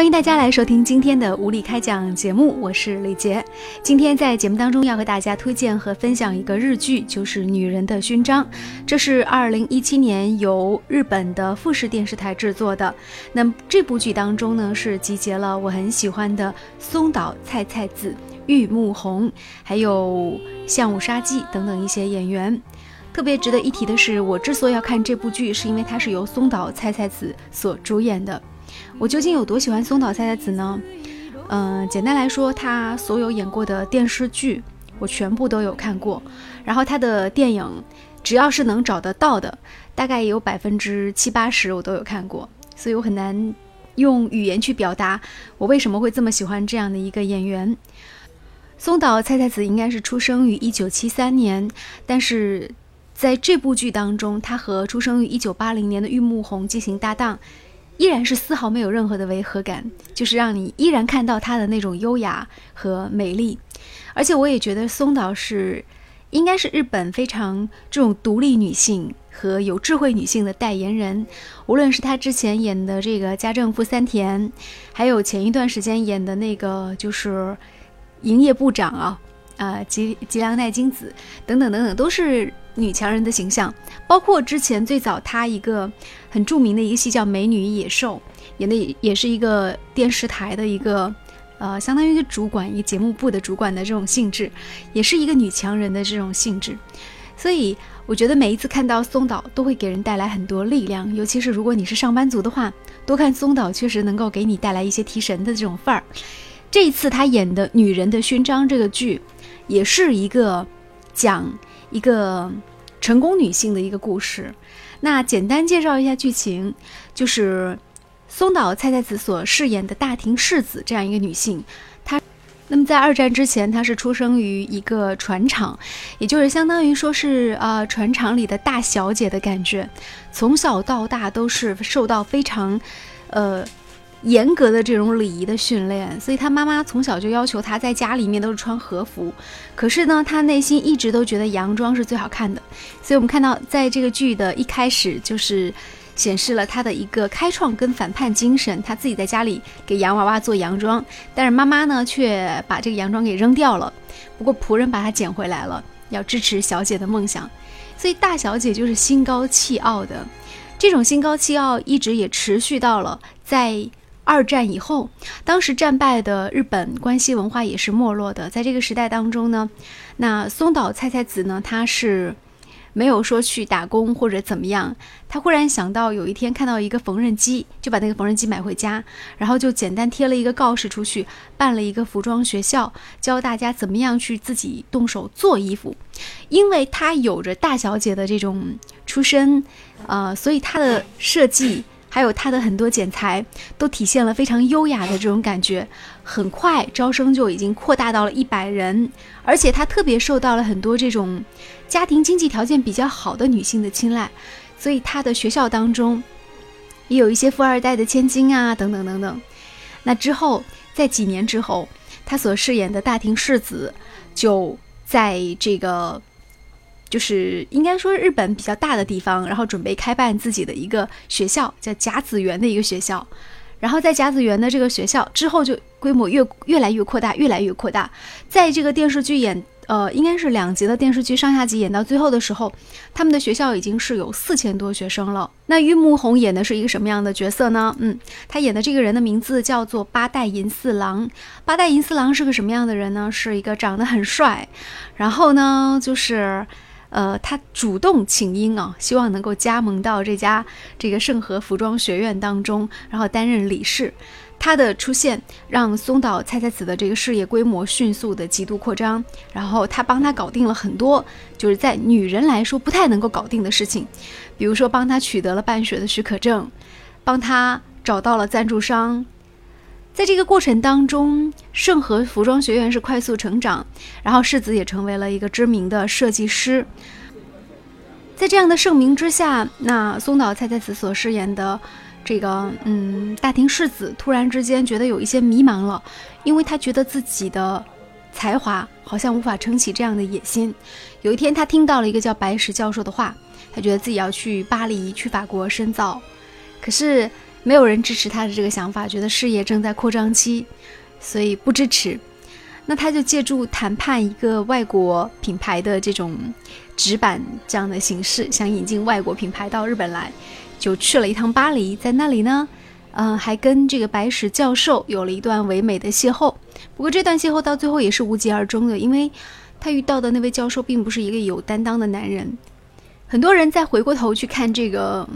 欢迎大家来收听今天的无理开讲节目，我是李杰。今天在节目当中要和大家推荐和分享一个日剧，就是《女人的勋章》。这是二零一七年由日本的富士电视台制作的。那么这部剧当中呢，是集结了我很喜欢的松岛菜菜子、玉木宏，还有相武沙纪等等一些演员。特别值得一提的是，我之所以要看这部剧，是因为它是由松岛菜菜子所主演的。我究竟有多喜欢松岛菜菜子呢？嗯，简单来说，她所有演过的电视剧我全部都有看过，然后她的电影只要是能找得到的，大概也有百分之七八十我都有看过，所以我很难用语言去表达我为什么会这么喜欢这样的一个演员。松岛菜菜子应该是出生于一九七三年，但是在这部剧当中，她和出生于一九八零年的玉木宏进行搭档。依然是丝毫没有任何的违和感，就是让你依然看到她的那种优雅和美丽。而且我也觉得松岛是，应该是日本非常这种独立女性和有智慧女性的代言人。无论是她之前演的这个家政妇三田，还有前一段时间演的那个就是营业部长啊。啊，吉吉良奈津子等等等等，都是女强人的形象。包括之前最早她一个很著名的一个戏叫《美女与野兽》，演的也是一个电视台的一个呃，相当于一个主管，一个节目部的主管的这种性质，也是一个女强人的这种性质。所以我觉得每一次看到松岛，都会给人带来很多力量。尤其是如果你是上班族的话，多看松岛确实能够给你带来一些提神的这种范儿。这一次她演的《女人的勋章》这个剧。也是一个讲一个成功女性的一个故事。那简单介绍一下剧情，就是松岛菜菜子所饰演的大庭世子这样一个女性，她那么在二战之前，她是出生于一个船厂，也就是相当于说是呃船厂里的大小姐的感觉，从小到大都是受到非常呃。严格的这种礼仪的训练，所以他妈妈从小就要求他在家里面都是穿和服。可是呢，他内心一直都觉得洋装是最好看的。所以我们看到，在这个剧的一开始，就是显示了他的一个开创跟反叛精神。他自己在家里给洋娃娃做洋装，但是妈妈呢却把这个洋装给扔掉了。不过仆人把它捡回来了，要支持小姐的梦想。所以大小姐就是心高气傲的，这种心高气傲一直也持续到了在。二战以后，当时战败的日本关西文化也是没落的。在这个时代当中呢，那松岛菜菜子呢，她是没有说去打工或者怎么样。她忽然想到，有一天看到一个缝纫机，就把那个缝纫机买回家，然后就简单贴了一个告示出去，办了一个服装学校，教大家怎么样去自己动手做衣服。因为她有着大小姐的这种出身，呃，所以她的设计。还有他的很多剪裁都体现了非常优雅的这种感觉，很快招生就已经扩大到了一百人，而且他特别受到了很多这种家庭经济条件比较好的女性的青睐，所以他的学校当中也有一些富二代的千金啊，等等等等。那之后，在几年之后，他所饰演的大庭世子就在这个。就是应该说日本比较大的地方，然后准备开办自己的一个学校，叫甲子园的一个学校。然后在甲子园的这个学校之后，就规模越越来越扩大，越来越扩大。在这个电视剧演，呃，应该是两集的电视剧上下集演到最后的时候，他们的学校已经是有四千多学生了。那玉木宏演的是一个什么样的角色呢？嗯，他演的这个人的名字叫做八代银四郎。八代银四郎是个什么样的人呢？是一个长得很帅，然后呢，就是。呃，他主动请缨啊，希望能够加盟到这家这个盛和服装学院当中，然后担任理事。他的出现让松岛菜菜子的这个事业规模迅速的极度扩张，然后他帮他搞定了很多就是在女人来说不太能够搞定的事情，比如说帮他取得了办学的许可证，帮他找到了赞助商。在这个过程当中，盛和服装学院是快速成长，然后世子也成为了一个知名的设计师。在这样的盛名之下，那松岛菜菜子所饰演的这个嗯大庭世子，突然之间觉得有一些迷茫了，因为他觉得自己的才华好像无法撑起这样的野心。有一天，他听到了一个叫白石教授的话，他觉得自己要去巴黎，去法国深造。可是。没有人支持他的这个想法，觉得事业正在扩张期，所以不支持。那他就借助谈判一个外国品牌的这种纸板这样的形式，想引进外国品牌到日本来，就去了一趟巴黎，在那里呢，嗯，还跟这个白石教授有了一段唯美的邂逅。不过这段邂逅到最后也是无疾而终的，因为他遇到的那位教授并不是一个有担当的男人。很多人再回过头去看这个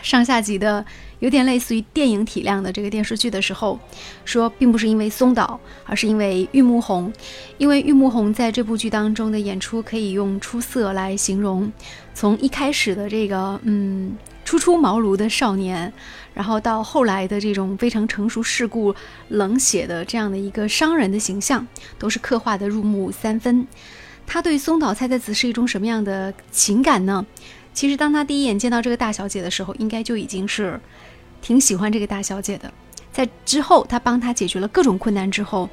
上下集的。有点类似于电影体量的这个电视剧的时候，说并不是因为松岛，而是因为玉木宏，因为玉木宏在这部剧当中的演出可以用出色来形容。从一开始的这个嗯初出茅庐的少年，然后到后来的这种非常成熟世故、冷血的这样的一个商人的形象，都是刻画的入木三分。他对松岛菜菜子是一种什么样的情感呢？其实当他第一眼见到这个大小姐的时候，应该就已经是。挺喜欢这个大小姐的，在之后他帮她解决了各种困难之后，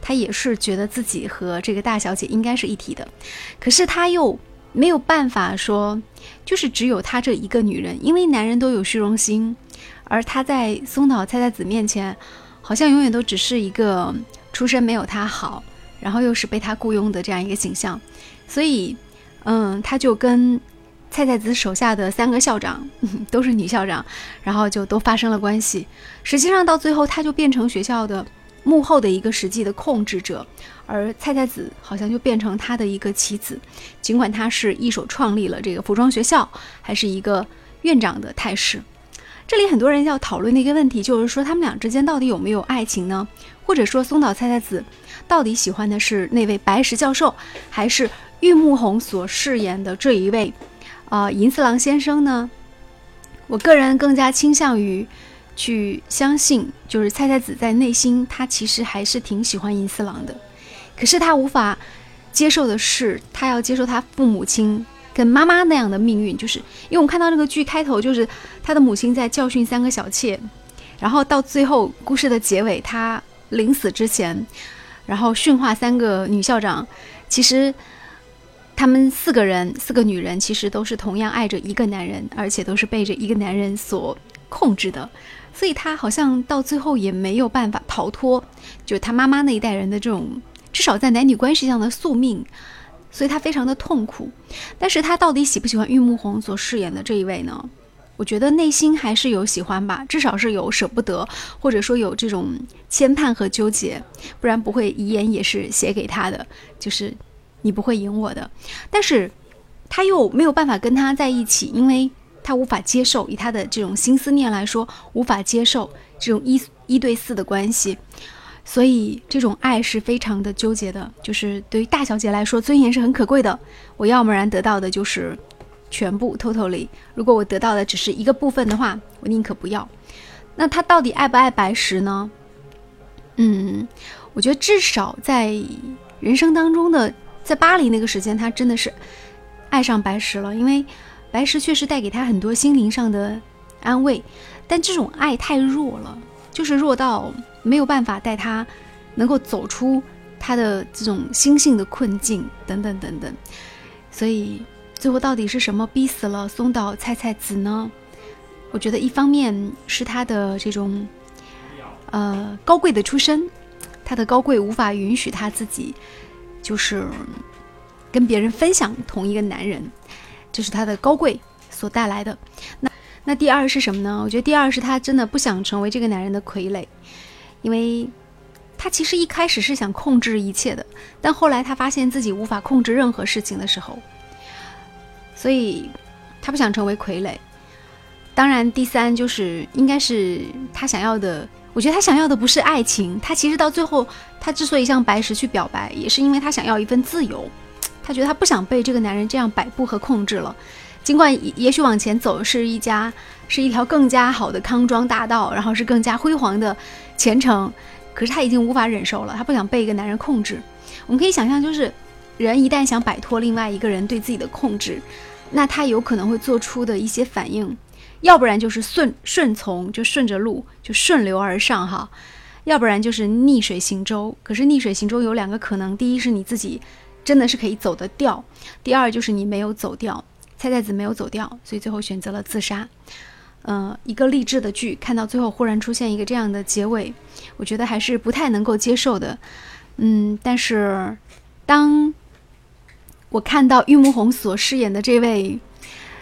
他也是觉得自己和这个大小姐应该是一体的，可是他又没有办法说，就是只有他这一个女人，因为男人都有虚荣心，而他在松岛菜菜子面前，好像永远都只是一个出身没有他好，然后又是被他雇佣的这样一个形象，所以，嗯，他就跟。菜菜子手下的三个校长 都是女校长，然后就都发生了关系。实际上到最后，他就变成学校的幕后的一个实际的控制者，而菜菜子好像就变成他的一个棋子。尽管他是一手创立了这个服装学校，还是一个院长的态势。这里很多人要讨论的一个问题就是说，他们俩之间到底有没有爱情呢？或者说，松岛菜菜子到底喜欢的是那位白石教授，还是玉木宏所饰演的这一位？啊，银次郎先生呢？我个人更加倾向于去相信，就是菜菜子在内心，他其实还是挺喜欢银次郎的。可是他无法接受的是，他要接受他父母亲跟妈妈那样的命运，就是因为我们看到那个剧开头，就是他的母亲在教训三个小妾，然后到最后故事的结尾，他临死之前，然后训话三个女校长，其实。他们四个人，四个女人，其实都是同样爱着一个男人，而且都是被这一个男人所控制的，所以她好像到最后也没有办法逃脱，就他妈妈那一代人的这种，至少在男女关系上的宿命，所以她非常的痛苦。但是她到底喜不喜欢玉木宏所饰演的这一位呢？我觉得内心还是有喜欢吧，至少是有舍不得，或者说有这种牵绊和纠结，不然不会遗言也是写给他的，就是。你不会赢我的，但是他又没有办法跟他在一起，因为他无法接受，以他的这种心思念来说，无法接受这种一一对四的关系，所以这种爱是非常的纠结的。就是对于大小姐来说，尊严是很可贵的，我要不然得到的就是全部，totally。如果我得到的只是一个部分的话，我宁可不要。那他到底爱不爱白石呢？嗯，我觉得至少在人生当中的。在巴黎那个时间，他真的是爱上白石了，因为白石确实带给他很多心灵上的安慰，但这种爱太弱了，就是弱到没有办法带他能够走出他的这种心性的困境等等等等。所以最后到底是什么逼死了松岛菜菜子呢？我觉得一方面是他的这种呃高贵的出身，他的高贵无法允许他自己。就是跟别人分享同一个男人，这是他的高贵所带来的。那那第二是什么呢？我觉得第二是他真的不想成为这个男人的傀儡，因为他其实一开始是想控制一切的，但后来他发现自己无法控制任何事情的时候，所以他不想成为傀儡。当然，第三就是应该是他想要的。我觉得他想要的不是爱情，他其实到最后，他之所以向白石去表白，也是因为他想要一份自由。他觉得他不想被这个男人这样摆布和控制了。尽管也许往前走是一家是一条更加好的康庄大道，然后是更加辉煌的前程，可是他已经无法忍受了。他不想被一个男人控制。我们可以想象，就是人一旦想摆脱另外一个人对自己的控制，那他有可能会做出的一些反应。要不然就是顺顺从，就顺着路，就顺流而上哈；要不然就是逆水行舟。可是逆水行舟有两个可能：第一是你自己真的是可以走得掉；第二就是你没有走掉。菜菜子没有走掉，所以最后选择了自杀。呃，一个励志的剧，看到最后忽然出现一个这样的结尾，我觉得还是不太能够接受的。嗯，但是当我看到玉木宏所饰演的这位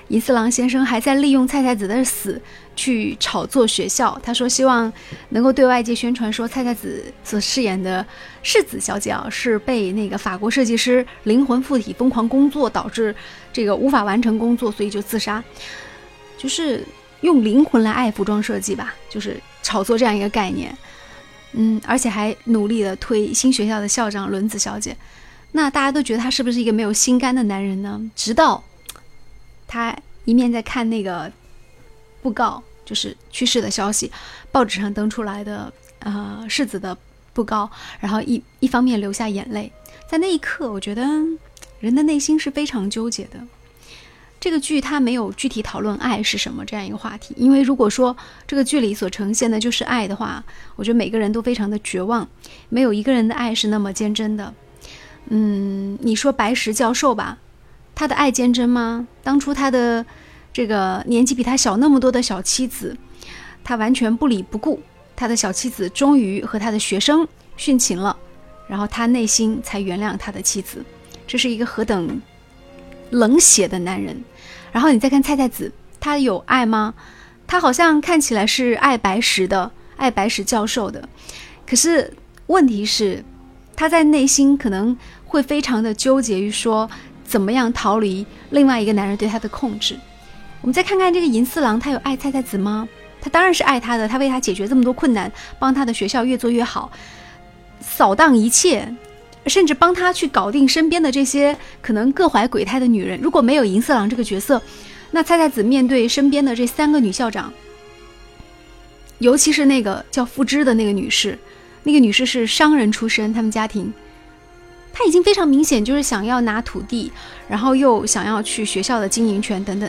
银四郎先生还在利用菜菜子的死去炒作学校，他说希望能够对外界宣传说菜菜子所饰演的世子小姐啊是被那个法国设计师灵魂附体疯狂工作导致这个无法完成工作，所以就自杀，就是。用灵魂来爱服装设计吧，就是炒作这样一个概念，嗯，而且还努力的推新学校的校长轮子小姐，那大家都觉得他是不是一个没有心肝的男人呢？直到他一面在看那个布告，就是去世的消息，报纸上登出来的呃世子的布告，然后一一方面流下眼泪，在那一刻，我觉得人的内心是非常纠结的。这个剧它没有具体讨论爱是什么这样一个话题，因为如果说这个剧里所呈现的就是爱的话，我觉得每个人都非常的绝望，没有一个人的爱是那么坚贞的。嗯，你说白石教授吧，他的爱坚贞吗？当初他的这个年纪比他小那么多的小妻子，他完全不理不顾，他的小妻子终于和他的学生殉情了，然后他内心才原谅他的妻子，这是一个何等。冷血的男人，然后你再看菜菜子，他有爱吗？他好像看起来是爱白石的，爱白石教授的。可是问题是，他在内心可能会非常的纠结于说，怎么样逃离另外一个男人对她的控制。我们再看看这个银四郎，他有爱菜菜子吗？他当然是爱她的，他为她解决这么多困难，帮她的学校越做越好，扫荡一切。甚至帮他去搞定身边的这些可能各怀鬼胎的女人。如果没有银四郎这个角色，那菜菜子面对身边的这三个女校长，尤其是那个叫付之的那个女士，那个女士是商人出身，他们家庭，她已经非常明显就是想要拿土地，然后又想要去学校的经营权等等。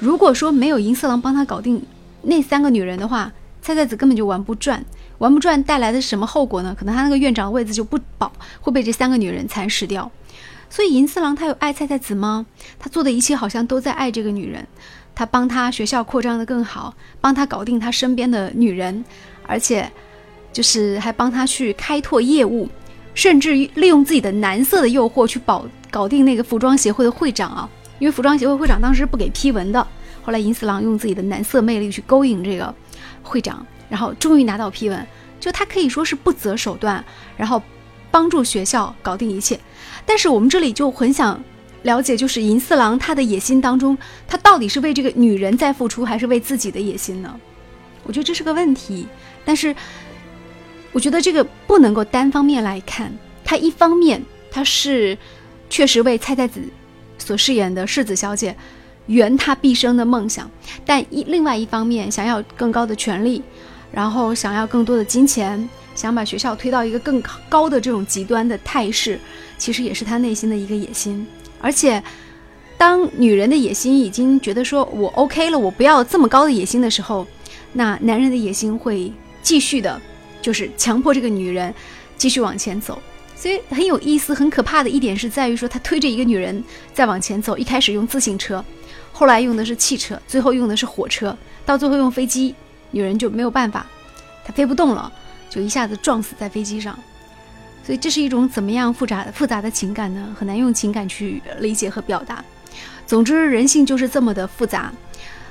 如果说没有银色郎帮他搞定那三个女人的话，菜菜子根本就玩不转。玩不转带来的什么后果呢？可能他那个院长位子就不保，会被这三个女人蚕食掉。所以银四郎他有爱菜菜子吗？他做的一切好像都在爱这个女人。他帮他学校扩张的更好，帮他搞定他身边的女人，而且就是还帮他去开拓业务，甚至于利用自己的男色的诱惑去保搞定那个服装协会的会长啊。因为服装协会会长当时不给批文的，后来银四郎用自己的男色魅力去勾引这个会长。然后终于拿到批文，就他可以说是不择手段，然后帮助学校搞定一切。但是我们这里就很想了解，就是银四郎他的野心当中，他到底是为这个女人在付出，还是为自己的野心呢？我觉得这是个问题。但是我觉得这个不能够单方面来看，他一方面他是确实为菜菜子所饰演的世子小姐圆他毕生的梦想，但一另外一方面想要更高的权利。然后想要更多的金钱，想把学校推到一个更高的这种极端的态势，其实也是他内心的一个野心。而且，当女人的野心已经觉得说我 OK 了，我不要这么高的野心的时候，那男人的野心会继续的，就是强迫这个女人继续往前走。所以很有意思、很可怕的一点是在于说，他推着一个女人在往前走，一开始用自行车，后来用的是汽车，最后用的是火车，到最后用飞机。女人就没有办法，她飞不动了，就一下子撞死在飞机上。所以这是一种怎么样复杂复杂的情感呢？很难用情感去理解和表达。总之，人性就是这么的复杂。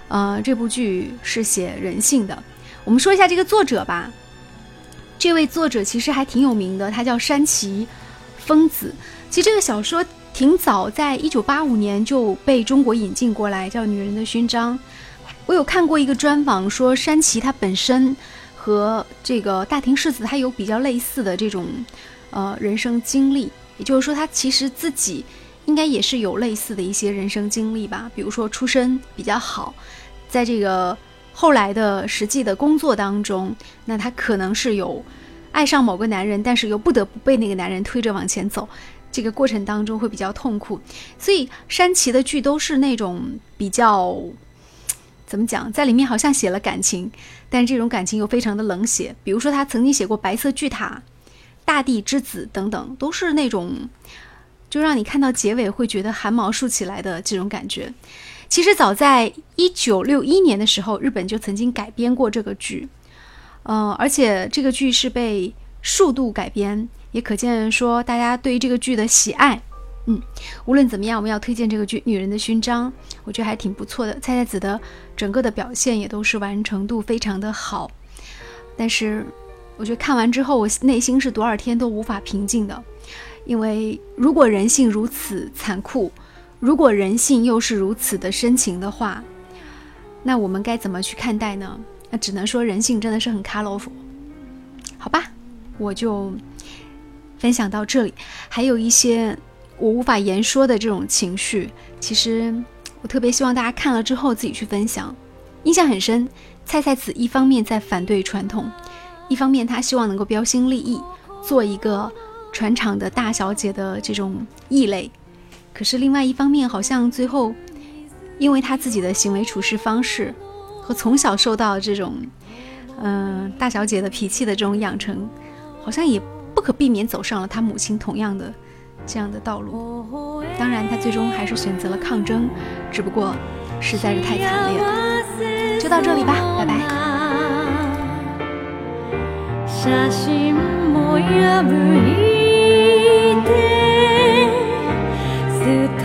呃，这部剧是写人性的。我们说一下这个作者吧。这位作者其实还挺有名的，他叫山崎丰子。其实这个小说挺早，在一九八五年就被中国引进过来，叫《女人的勋章》。我有看过一个专访，说山崎他本身和这个大庭世子他有比较类似的这种呃人生经历，也就是说他其实自己应该也是有类似的一些人生经历吧，比如说出身比较好，在这个后来的实际的工作当中，那他可能是有爱上某个男人，但是又不得不被那个男人推着往前走，这个过程当中会比较痛苦，所以山崎的剧都是那种比较。怎么讲，在里面好像写了感情，但这种感情又非常的冷血。比如说，他曾经写过《白色巨塔》《大地之子》等等，都是那种就让你看到结尾会觉得汗毛竖起来的这种感觉。其实早在一九六一年的时候，日本就曾经改编过这个剧，嗯，而且这个剧是被数度改编，也可见说大家对于这个剧的喜爱。嗯，无论怎么样，我们要推荐这个剧《女人的勋章》，我觉得还挺不错的。菜菜子的整个的表现也都是完成度非常的好，但是我觉得看完之后，我内心是多少天都无法平静的，因为如果人性如此残酷，如果人性又是如此的深情的话，那我们该怎么去看待呢？那只能说人性真的是很 colorful，好吧，我就分享到这里，还有一些。我无法言说的这种情绪，其实我特别希望大家看了之后自己去分享。印象很深，蔡蔡子一方面在反对传统，一方面他希望能够标新立异，做一个船厂的大小姐的这种异类。可是另外一方面，好像最后因为他自己的行为处事方式和从小受到这种嗯大小姐的脾气的这种养成，好像也不可避免走上了他母亲同样的。这样的道路，当然他最终还是选择了抗争，只不过实在是太惨烈了。就到这里吧，拜拜。思